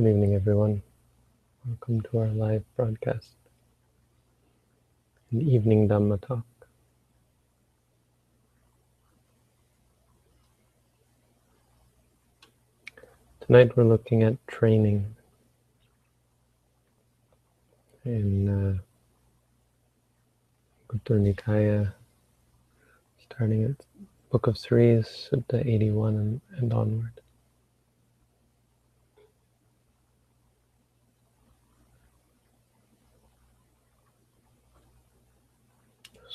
Good evening, everyone. Welcome to our live broadcast, an evening Dhamma talk. Tonight we're looking at training in uh, Nikaya, starting at Book of Threes, Sutta 81 and, and onward.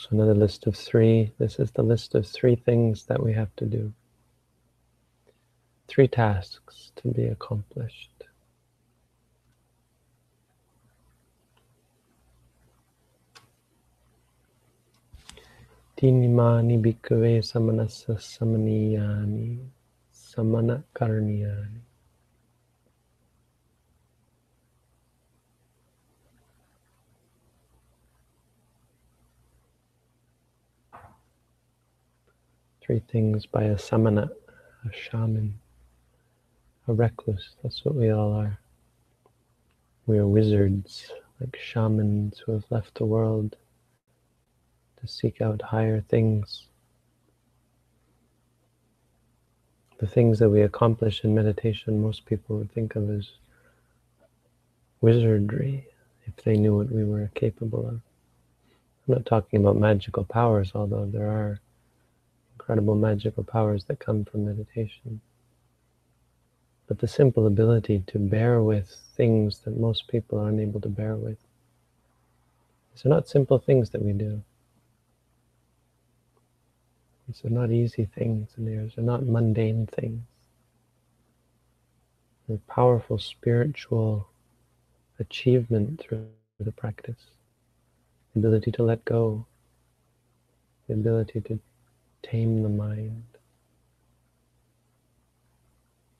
So another list of three. This is the list of three things that we have to do. Three tasks to be accomplished. Tinimani bhikkhave samanassa samaniyani samana karniyani. Three things by a samana, a shaman, a recluse. That's what we all are. We are wizards, like shamans who have left the world to seek out higher things. The things that we accomplish in meditation, most people would think of as wizardry if they knew what we were capable of. I'm not talking about magical powers, although there are incredible magical powers that come from meditation. But the simple ability to bear with things that most people are unable to bear with. These are not simple things that we do. These are not easy things, and these are not mundane things. They're powerful spiritual achievement through the practice. The ability to let go, the ability to tame the mind,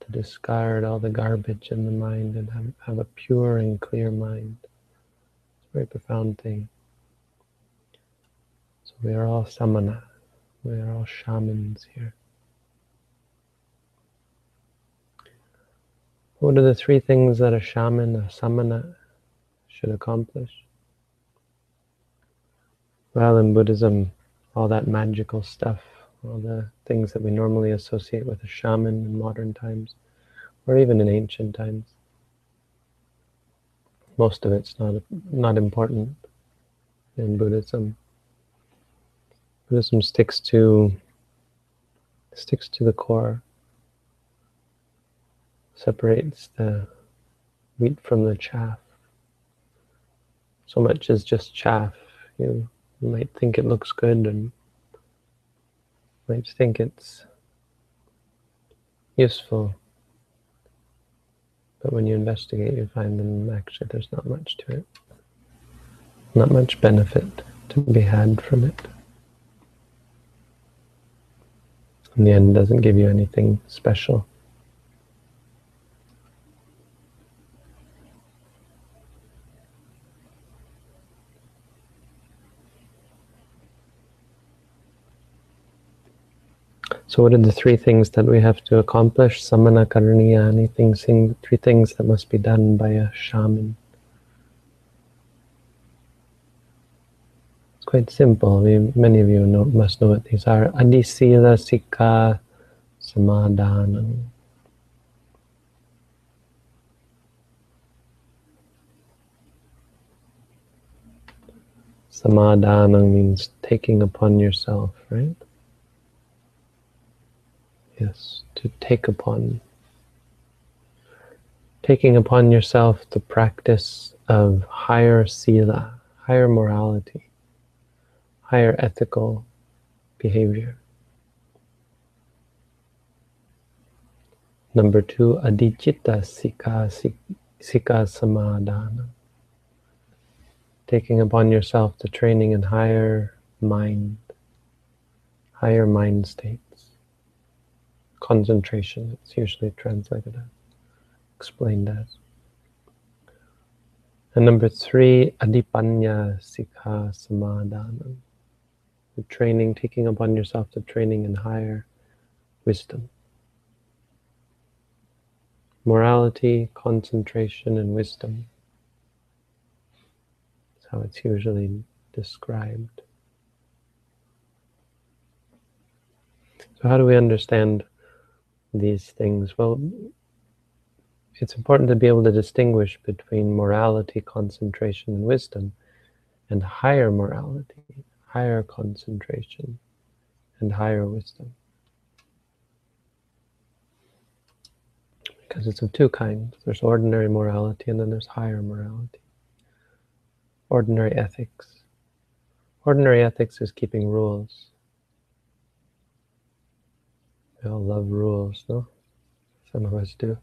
to discard all the garbage in the mind and have, have a pure and clear mind. It's a very profound thing. So we are all samana, we are all shamans here. What are the three things that a shaman, a samana, should accomplish? Well, in Buddhism, all that magical stuff all the things that we normally associate with a shaman in modern times, or even in ancient times. Most of it's not not important in Buddhism. Buddhism sticks to sticks to the core, separates the wheat from the chaff. So much is just chaff. You, you might think it looks good and might think it's useful, but when you investigate, you find them actually there's not much to it, not much benefit to be had from it. In the end, doesn't give you anything special. So what are the three things that we have to accomplish? Samana karaniya, anything, three things that must be done by a shaman. It's quite simple. We, many of you know, must know what these are. Adisila, Sikha, Samadhana. Samadhana means taking upon yourself, right? Yes, to take upon. Taking upon yourself the practice of higher sila, higher morality, higher ethical behavior. Number two, adicita sika, sika samadhana. Taking upon yourself the training in higher mind, higher mind state concentration, it's usually translated as, explained as. And number three, adipanya sikha samadhanam. The training, taking upon yourself the training in higher wisdom. Morality, concentration, and wisdom. That's how it's usually described. So how do we understand these things? Well, it's important to be able to distinguish between morality, concentration, and wisdom, and higher morality, higher concentration, and higher wisdom. Because it's of two kinds. There's ordinary morality and then there's higher morality. Ordinary ethics. Ordinary ethics is keeping rules. We all love rules, no? Some of us do.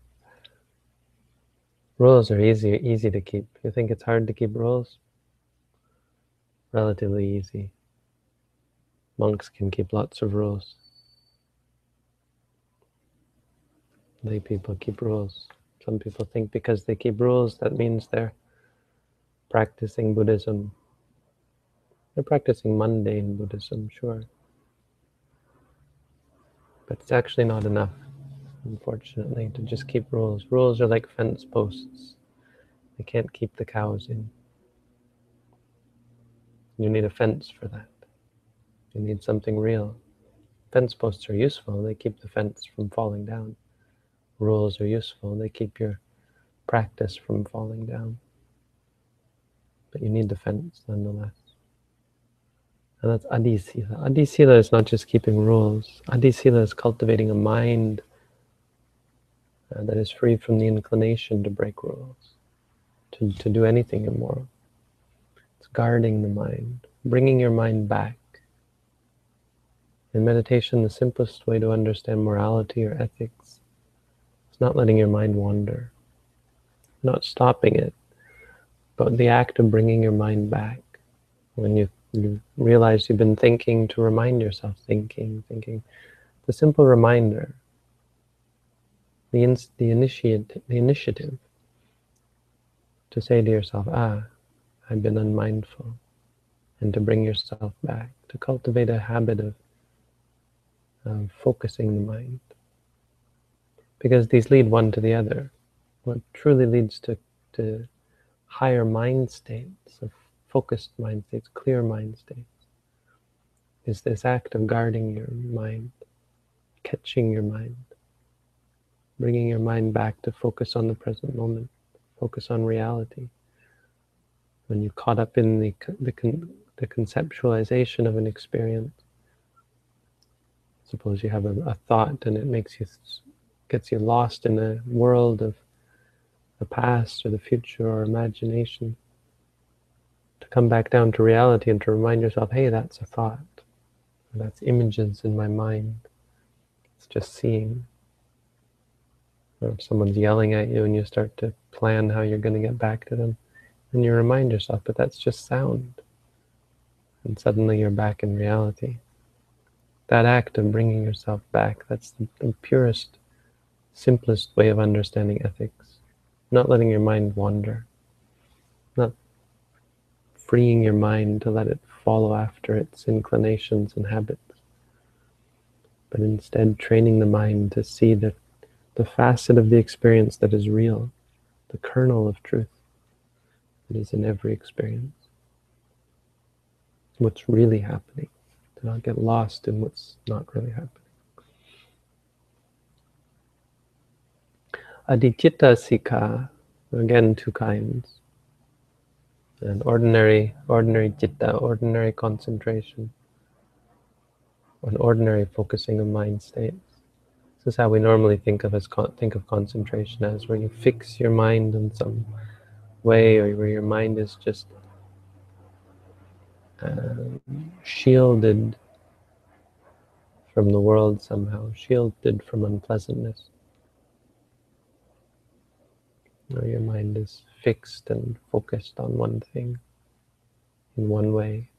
Rules are easy, easy to keep. You think it's hard to keep rules? Relatively easy. Monks can keep lots of rules. Lay people keep rules. Some people think because they keep rules, that means they're practicing Buddhism. They're practicing mundane Buddhism, sure. But it's actually not enough, unfortunately, to just keep rules. Rules are like fence posts. They can't keep the cows in. You need a fence for that. You need something real. Fence posts are useful. They keep the fence from falling down. Rules are useful. They keep your practice from falling down. But you need the fence nonetheless. And that's Adisila. Adisila is not just keeping rules. Adisila is cultivating a mind uh, that is free from the inclination to break rules, to, to do anything immoral. It's guarding the mind, bringing your mind back. In meditation, the simplest way to understand morality or ethics is not letting your mind wander, not stopping it, but the act of bringing your mind back. When you you realize you've been thinking to remind yourself, thinking, thinking. The simple reminder, the, in, the, initiate, the initiative to say to yourself, ah, I've been unmindful, and to bring yourself back, to cultivate a habit of, of focusing the mind. Because these lead one to the other. What truly leads to, to higher mind states of focused mind states, clear mind states, is this act of guarding your mind, catching your mind, bringing your mind back to focus on the present moment, focus on reality. When you're caught up in the, the, the conceptualization of an experience, suppose you have a, a thought and it makes you, gets you lost in a world of the past or the future or imagination to come back down to reality and to remind yourself, hey, that's a thought. That's images in my mind. It's just seeing. Or if someone's yelling at you and you start to plan how you're going to get back to them, and you remind yourself, but that's just sound. And suddenly you're back in reality. That act of bringing yourself back, that's the, the purest, simplest way of understanding ethics. Not letting your mind wander. Freeing your mind to let it follow after its inclinations and habits, but instead training the mind to see the, the facet of the experience that is real, the kernel of truth that is in every experience. What's really happening, to not get lost in what's not really happening. Adicitta Sikha, again, two kinds and ordinary, ordinary citta, ordinary concentration, an ordinary focusing of mind states. This is how we normally think of as think of concentration as where you fix your mind in some way, or where your mind is just um, shielded from the world somehow, shielded from unpleasantness. Or your mind is fixed and focused on one thing in one way.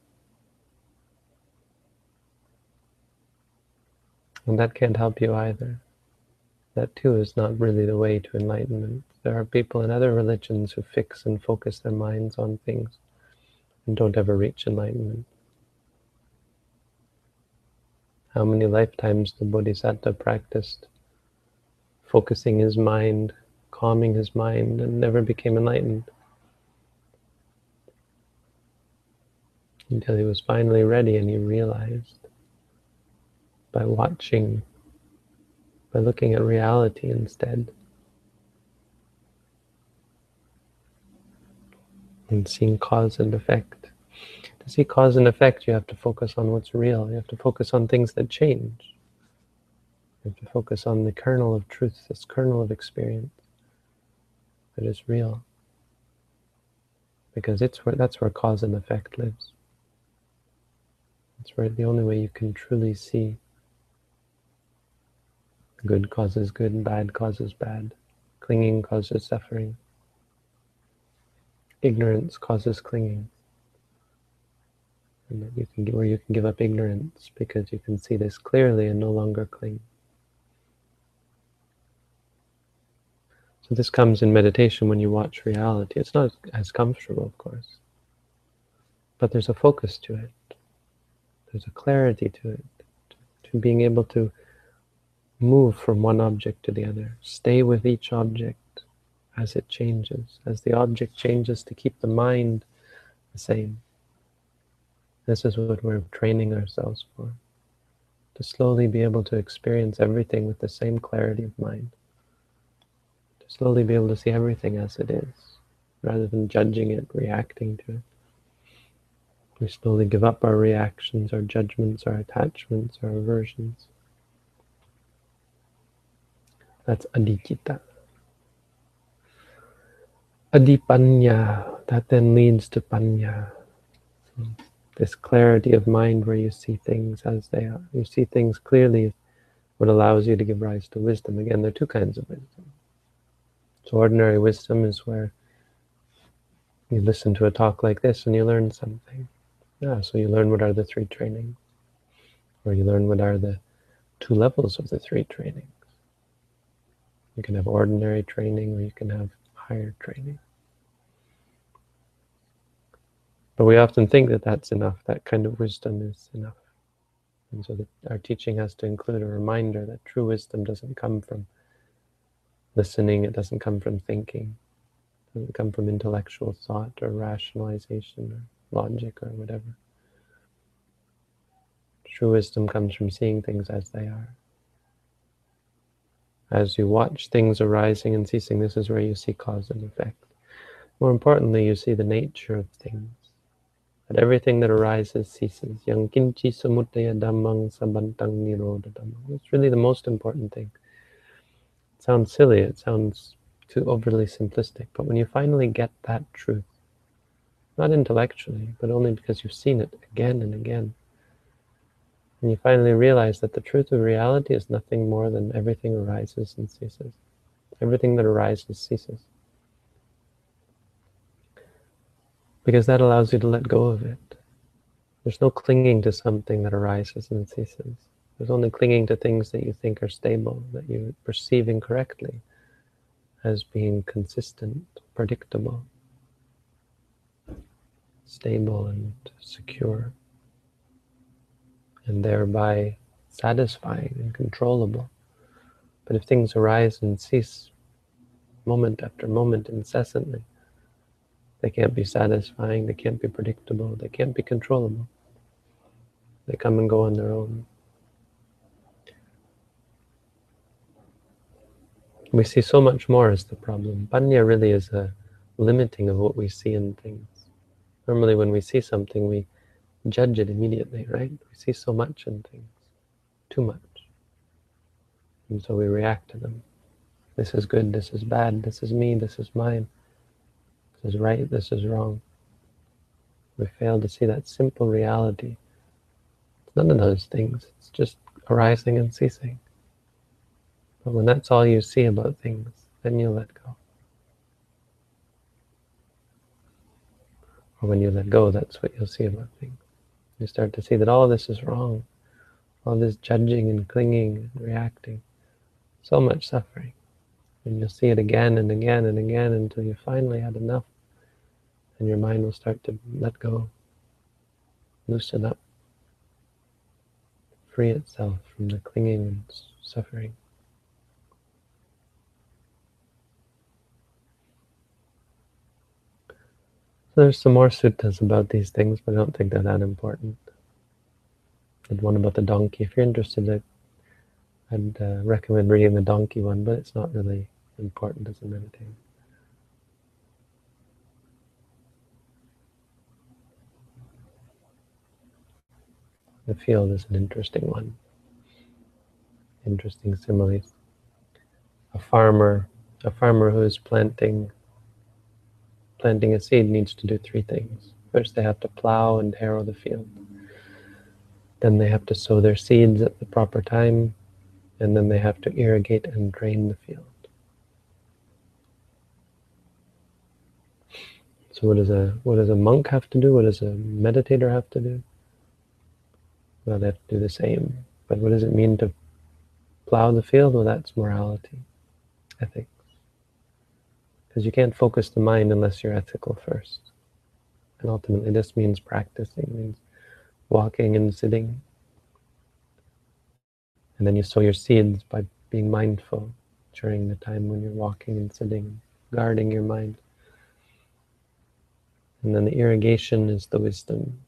And that can't help you either. That too is not really the way to enlightenment. There are people in other religions who fix and focus their minds on things and don't ever reach enlightenment. How many lifetimes the Bodhisattva practiced focusing his mind calming his mind and never became enlightened. Until he was finally ready and he realized by watching, by looking at reality instead, and seeing cause and effect. To see cause and effect, you have to focus on what's real. You have to focus on things that change. You have to focus on the kernel of truth, this kernel of experience that is real. Because it's where that's where cause and effect lives. That's where the only way you can truly see good causes good, and bad causes bad, clinging causes suffering, ignorance causes clinging. And that you can where you can give up ignorance because you can see this clearly and no longer cling. So this comes in meditation when you watch reality. It's not as comfortable, of course, but there's a focus to it. There's a clarity to it, to being able to move from one object to the other, stay with each object as it changes, as the object changes to keep the mind the same. This is what we're training ourselves for, to slowly be able to experience everything with the same clarity of mind slowly be able to see everything as it is, rather than judging it, reacting to it. We slowly give up our reactions, our judgments, our attachments, our aversions. That's adhicitta. Adhipanya, that then leads to panya. So this clarity of mind where you see things as they are. You see things clearly, what allows you to give rise to wisdom. Again, there are two kinds of wisdom. So ordinary wisdom is where you listen to a talk like this and you learn something. Yeah, so you learn what are the three trainings, or you learn what are the two levels of the three trainings. You can have ordinary training or you can have higher training. But we often think that that's enough, that kind of wisdom is enough. And so that our teaching has to include a reminder that true wisdom doesn't come from listening, it doesn't come from thinking. It doesn't come from intellectual thought or rationalization or logic or whatever. True wisdom comes from seeing things as they are. As you watch things arising and ceasing, this is where you see cause and effect. More importantly, you see the nature of things. That everything that arises ceases. Yang kinchi samudaya dhammang sabantang nirodha dhammang. It's really the most important thing sounds silly, it sounds too overly simplistic, but when you finally get that truth, not intellectually, but only because you've seen it again and again, and you finally realize that the truth of reality is nothing more than everything arises and ceases. Everything that arises ceases. Because that allows you to let go of it. There's no clinging to something that arises and ceases. There's only clinging to things that you think are stable, that you perceive incorrectly as being consistent, predictable, stable and secure, and thereby satisfying and controllable. But if things arise and cease moment after moment incessantly, they can't be satisfying, they can't be predictable, they can't be controllable. They come and go on their own. We see so much more as the problem. Panya really is a limiting of what we see in things. Normally when we see something, we judge it immediately, right? We see so much in things, too much. And so we react to them. This is good, this is bad, this is me, this is mine. This is right, this is wrong. We fail to see that simple reality. none of those things. It's just arising and ceasing. But when that's all you see about things, then you let go. Or when you let go, that's what you'll see about things. You start to see that all this is wrong. All this judging and clinging and reacting. So much suffering. And you'll see it again and again and again until you finally had enough. And your mind will start to let go, loosen up, free itself from the clinging and suffering. There's some more suttas about these things, but I don't think they're that important. And one about the donkey. If you're interested, I'd, I'd uh, recommend reading the donkey one, but it's not really important as a meditation. The field is an interesting one. Interesting similes. A farmer, a farmer who is planting planting a seed needs to do three things. First, they have to plow and harrow the field. Then they have to sow their seeds at the proper time, and then they have to irrigate and drain the field. So what does a what does a monk have to do? What does a meditator have to do? Well, they have to do the same. But what does it mean to plow the field? Well, that's morality, ethics. Because you can't focus the mind unless you're ethical first. And ultimately, this means practicing, means walking and sitting. And then you sow your seeds by being mindful during the time when you're walking and sitting, guarding your mind. And then the irrigation is the wisdom.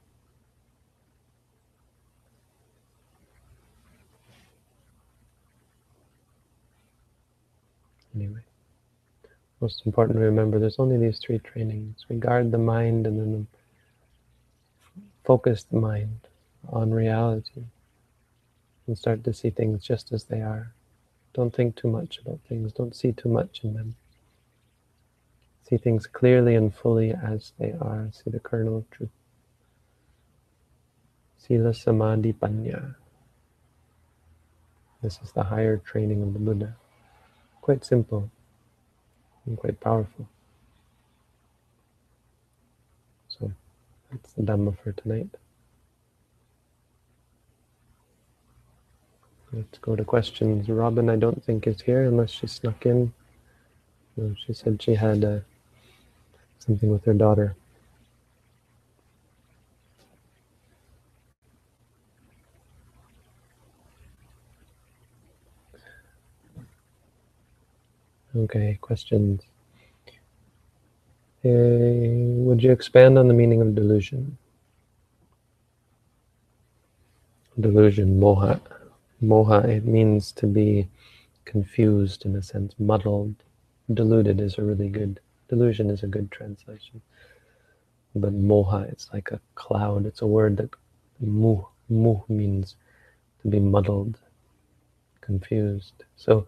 Anyway, most important to remember there's only these three trainings. We guard the mind and then focus the mind on reality and start to see things just as they are. Don't think too much about things. Don't see too much in them. See things clearly and fully as they are. See the kernel of truth. Sila Samadhi Panya. This is the higher training of the Buddha. Quite simple and quite powerful. So that's the Dhamma for tonight. Let's go to questions. Robin, I don't think is here unless she snuck in. No, she said she had a something with her daughter. Okay, questions. Would you expand on the meaning of delusion? Delusion, moha. Moha, it means to be confused in a sense, muddled. Deluded is a really good Delusion is a good translation. But moha, it's like a cloud. It's a word that mu, mu means to be muddled, confused. So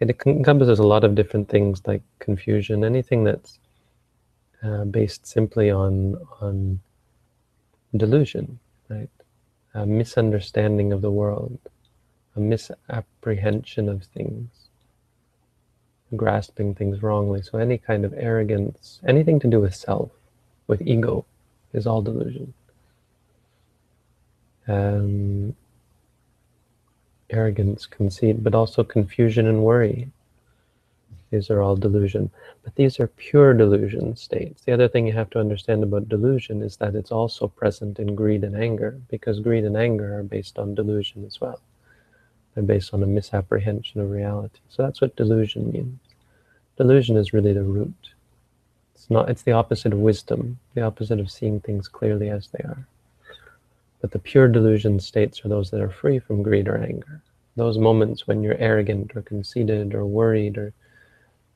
it encompasses a lot of different things like confusion, anything that's uh, based simply on on delusion, right? A misunderstanding of the world, a misapprehension of things grasping things wrongly. So any kind of arrogance, anything to do with self, with ego, is all delusion. Um, arrogance, conceit, but also confusion and worry. These are all delusion. But these are pure delusion states. The other thing you have to understand about delusion is that it's also present in greed and anger, because greed and anger are based on delusion as well. They're based on a misapprehension of reality. So that's what delusion means. Delusion is really the root. It's not. It's the opposite of wisdom, the opposite of seeing things clearly as they are. But the pure delusion states are those that are free from greed or anger. Those moments when you're arrogant or conceited or worried or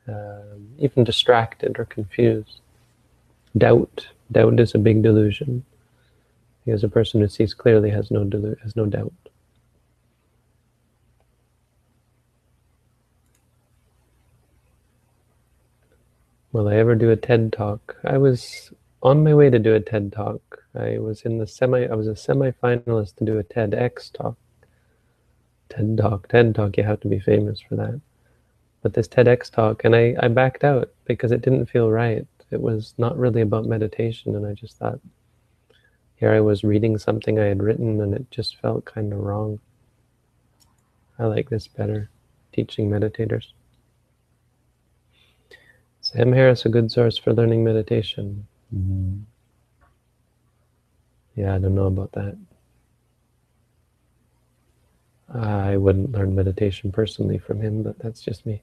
uh, even distracted or confused. Doubt. Doubt is a big delusion. Because a person who sees clearly has no delu- has no doubt. Will I ever do a TED talk? I was on my way to do a TED talk. I was in the semi. I was a semi-finalist to do a TEDx talk. TED talk, TED talk. You have to be famous for that. But this TEDx talk, and I, I backed out because it didn't feel right. It was not really about meditation, and I just thought, here I was reading something I had written, and it just felt kind of wrong. I like this better, teaching meditators. Sam Harris, a good source for learning meditation. Mm-hmm. Yeah, I don't know about that. I wouldn't learn meditation personally from him, but that's just me.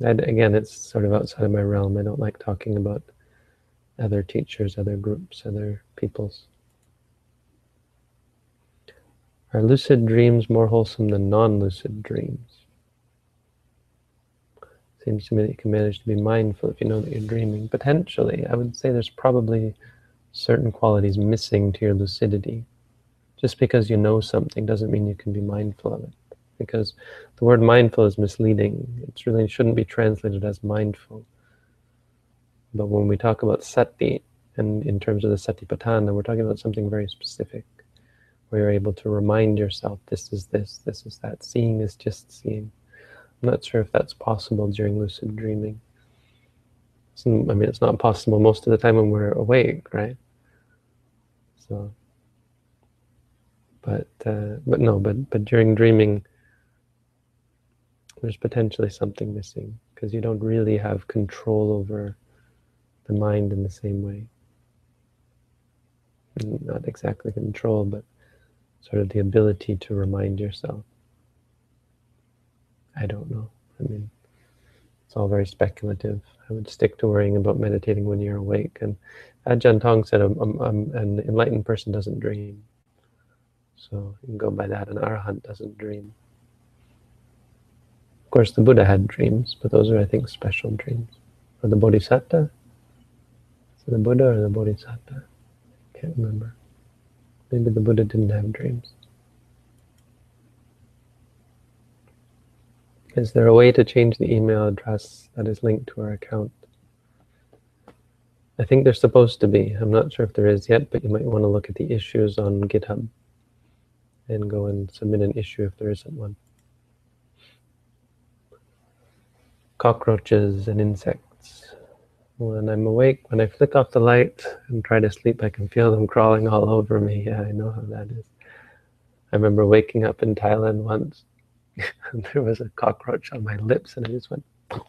And again, it's sort of outside of my realm. I don't like talking about other teachers, other groups, other peoples. Are lucid dreams more wholesome than non-lucid dreams? Seems to me that you can manage to be mindful if you know that you're dreaming. Potentially, I would say there's probably certain qualities missing to your lucidity. Just because you know something doesn't mean you can be mindful of it. Because the word mindful is misleading. It really shouldn't be translated as mindful. But when we talk about sati, and in terms of the satipatthana, we're talking about something very specific, where you're able to remind yourself, this is this, this is that. Seeing is just seeing. I'm not sure if that's possible during lucid dreaming. I mean, it's not possible most of the time when we're awake, right? So, but uh, but no, but but during dreaming, there's potentially something missing because you don't really have control over the mind in the same way. Not exactly control, but sort of the ability to remind yourself. I don't know. I mean, it's all very speculative. I would stick to worrying about meditating when you're awake. And Ajahn Tong said an enlightened person doesn't dream. So you can go by that. An arahant doesn't dream. Of course, the Buddha had dreams, but those are, I think, special dreams. Or the Bodhisattva? So the Buddha or the Bodhisattva? Can't remember. Maybe the Buddha didn't have dreams. Is there a way to change the email address that is linked to our account? I think there's supposed to be. I'm not sure if there is yet, but you might want to look at the issues on GitHub and go and submit an issue if there isn't one. Cockroaches and insects. When I'm awake, when I flick off the light and try to sleep, I can feel them crawling all over me. Yeah, I know how that is. I remember waking up in Thailand once and there was a cockroach on my lips and I just went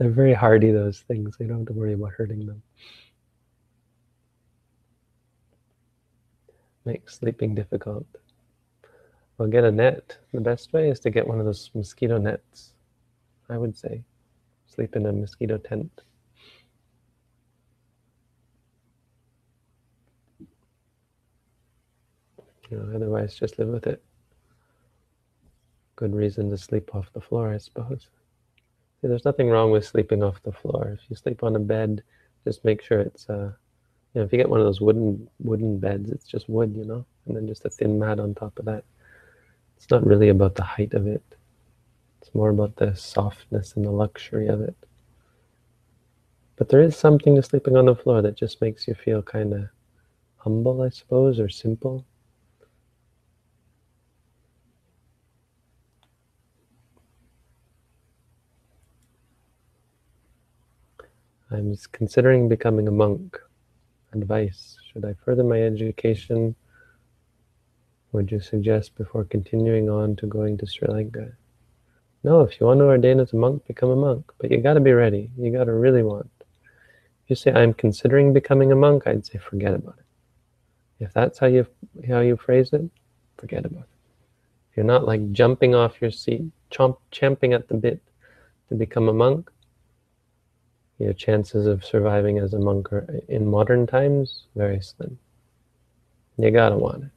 they're very hardy those things. You don't have to worry about hurting them. Make sleeping difficult. Well get a net. The best way is to get one of those mosquito nets I would say. Sleep in a mosquito tent. You know, otherwise just live with it. Good reason to sleep off the floor, I suppose. There's nothing wrong with sleeping off the floor. If you sleep on a bed, just make sure it's, uh, you know, if you get one of those wooden wooden beds, it's just wood, you know, and then just a thin mat on top of that. It's not really about the height of it. It's more about the softness and the luxury of it. But there is something to sleeping on the floor that just makes you feel kind of humble, I suppose, or simple. I'm considering becoming a monk. Advice, should I further my education? Would you suggest before continuing on to going to Sri Lanka? No, if you want to ordain as a monk, become a monk. But you got to be ready. You got to really want. If you say, I'm considering becoming a monk, I'd say, forget about it. If that's how you, how you phrase it, forget about it. If you're not like jumping off your seat, chomp, champing at the bit to become a monk, your chances of surviving as a monk are, in modern times very slim. You gotta want it,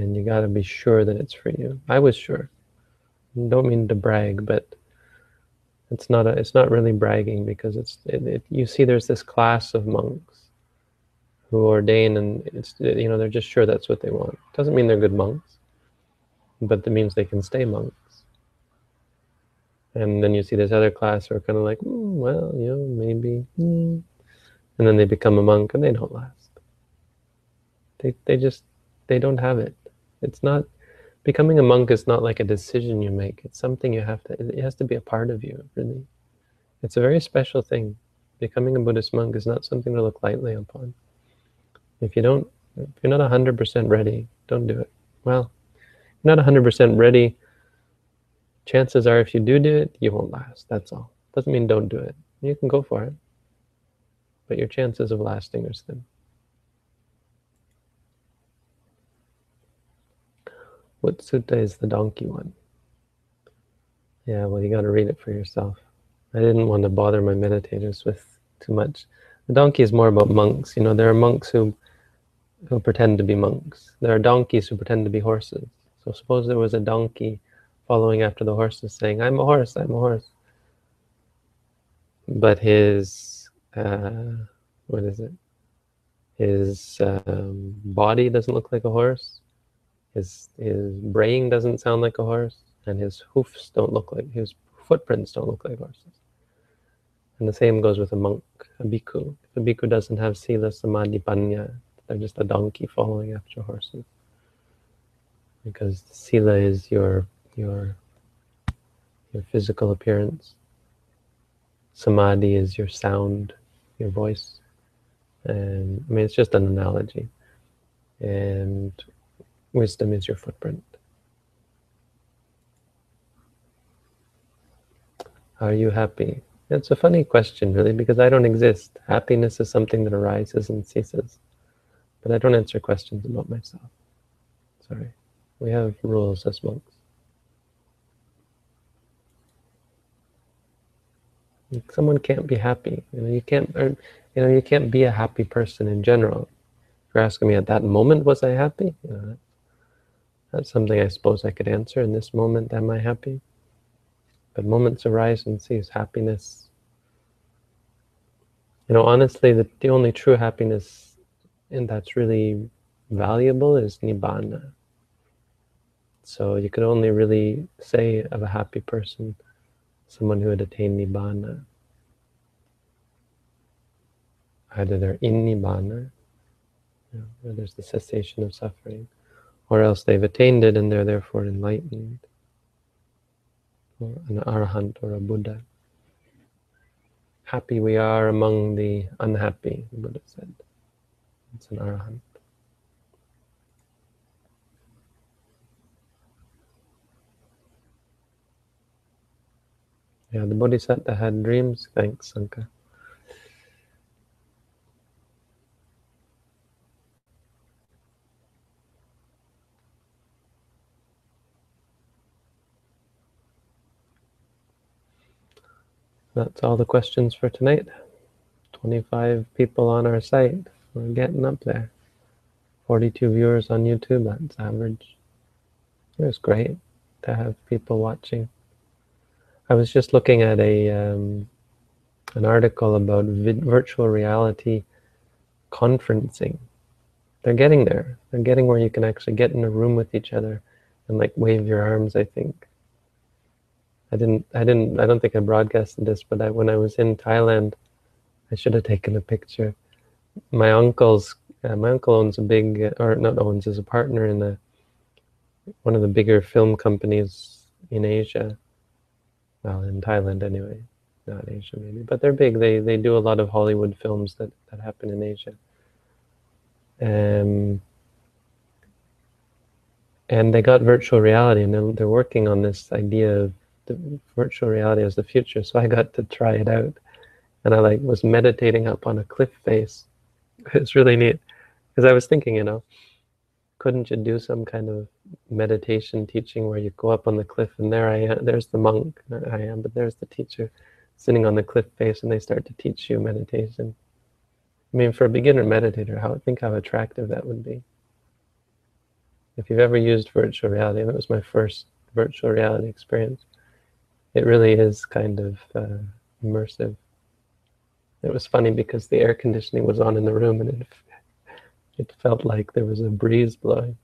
and you gotta be sure that it's for you. I was sure. Don't mean to brag, but it's not a, it's not really bragging because it's it, it, you see there's this class of monks who ordain and it's you know they're just sure that's what they want. Doesn't mean they're good monks, but that means they can stay monks. And then you see this other class who are kind of like, mm, well, you know, maybe. Mm. And then they become a monk and they don't last. They, they just, they don't have it. It's not, becoming a monk is not like a decision you make. It's something you have to, it has to be a part of you, really. It's a very special thing. Becoming a Buddhist monk is not something to look lightly upon. If you don't, if you're not 100% ready, don't do it. Well, you're not 100% ready chances are if you do do it, you won't last. That's all. Doesn't mean don't do it. You can go for it. But your chances of lasting are slim. What sutta is the donkey one? Yeah, well, you got to read it for yourself. I didn't want to bother my meditators with too much. The donkey is more about monks. You know, there are monks who who pretend to be monks. There are donkeys who pretend to be horses. So suppose there was a donkey following after the horses saying, I'm a horse, I'm a horse. But his, uh, what is it? His um, body doesn't look like a horse. His, his braying doesn't sound like a horse. And his hoofs don't look like, his footprints don't look like horses. And the same goes with a monk, a bhikkhu. If a bhikkhu doesn't have sila, samadhi, panya, they're just a donkey following after horses. Because sila is your your your physical appearance. Samadhi is your sound, your voice. And I mean it's just an analogy. And wisdom is your footprint. Are you happy? It's a funny question, really, because I don't exist. Happiness is something that arises and ceases. But I don't answer questions about myself. Sorry. We have rules as monks. Someone can't be happy. You know, you can't. Or, you know, you can't be a happy person in general. If you're asking me at that moment, was I happy? You know, that's something I suppose I could answer. In this moment, am I happy? But moments arise and cease. Happiness. You know, honestly, the, the only true happiness and that's really valuable is nibbana. So you could only really say of a happy person, someone who had attained nibbana. Either they're in nibbana, you know, where there's the cessation of suffering, or else they've attained it and they're therefore enlightened, or an arahant or a Buddha. Happy we are among the unhappy, the Buddha said. It's an arahant. Yeah, the Bodhisattva had dreams. Thanks, Sanka. That's all the questions for tonight. 25 people on our site. We're getting up there. 42 viewers on YouTube, that's average. It was great to have people watching. I was just looking at a um, an article about virtual reality conferencing. They're getting there. They're getting where you can actually get in a room with each other and like wave your arms, I think. I didn't, I didn't, I don't think I broadcasted this, but I, when I was in Thailand, I should have taken a picture my uncle's uh, my uncle owns a big uh, or not owns is a partner in the one of the bigger film companies in Asia well in Thailand anyway not Asia maybe but they're big. They they do a lot of Hollywood films that that happen in Asia. Um, and they got virtual reality and they're, they're working on this idea of virtual reality as the future. So I got to try it out and I like was meditating up on a cliff face. It's really neat because I was thinking, you know, couldn't you do some kind of meditation teaching where you go up on the cliff and there I am, there's the monk, I am, but there's the teacher sitting on the cliff face and they start to teach you meditation. I mean, for a beginner meditator, how think how attractive that would be. If you've ever used virtual reality, and it was my first virtual reality experience, it really is kind of uh, immersive. It was funny because the air conditioning was on in the room and it, it felt like there was a breeze blowing.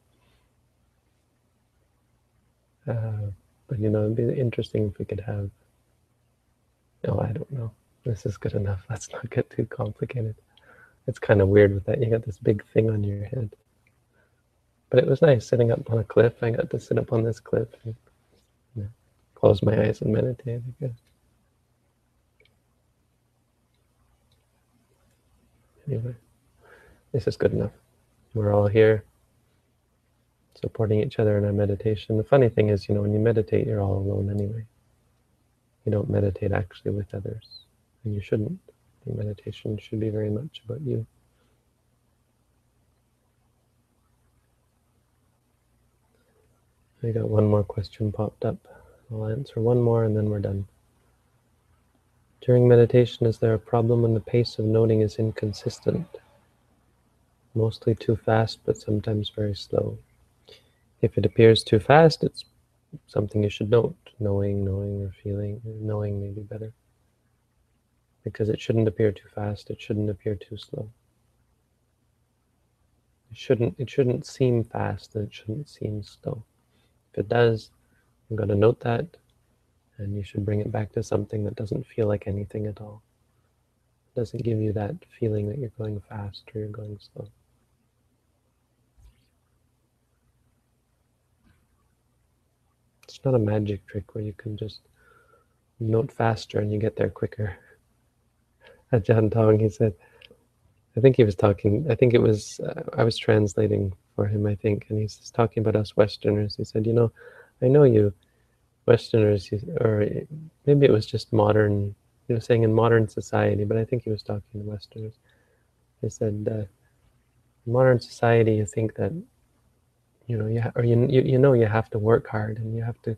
Uh, but you know, it'd be interesting if we could have, no, I don't know. This is good enough. Let's not get too complicated. It's kind of weird with that. You got this big thing on your head. But it was nice sitting up on a cliff. I got to sit up on this cliff and you know, close my eyes and meditate, I guess. Anyway, this is good enough. We're all here supporting each other in our meditation. The funny thing is, you know, when you meditate, you're all alone anyway. You don't meditate actually with others, and you shouldn't. Your meditation should be very much about you. I got one more question popped up. I'll answer one more and then we're done. During meditation, is there a problem when the pace of noting is inconsistent? Mostly too fast, but sometimes very slow. If it appears too fast, it's something you should note. Knowing, knowing, or feeling. Knowing may be better. Because it shouldn't appear too fast, it shouldn't appear too slow. It shouldn't, it shouldn't seem fast and it shouldn't seem slow. If it does, you've got to note that and you should bring it back to something that doesn't feel like anything at all. It doesn't give you that feeling that you're going fast or you're going slow. It's not a magic trick where you can just note faster and you get there quicker. Ajahn Tong, he said, I think he was talking, I think it was, uh, I was translating for him, I think, and he's talking about us Westerners. He said, you know, I know you Westerners, or maybe it was just modern, you know, saying in modern society, but I think he was talking to Westerners. He said, uh, modern society, you think that, you know, you, or you, you, you know you have to work hard and you have to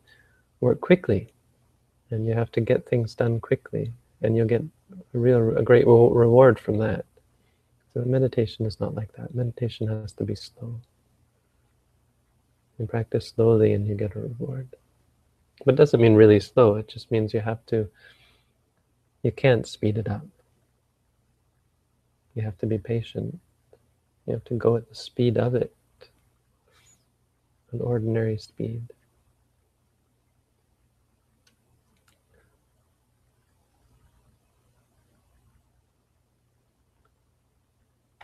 work quickly and you have to get things done quickly and you'll get a real, a great reward from that. So meditation is not like that. Meditation has to be slow. You practice slowly and you get a reward. But it doesn't mean really slow. It just means you have to, you can't speed it up. You have to be patient. You have to go at the speed of it, an ordinary speed.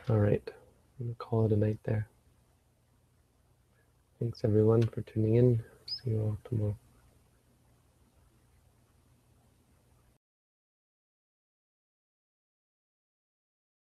All right, I'm going to call it a night there. Thanks everyone for tuning in. See you all tomorrow.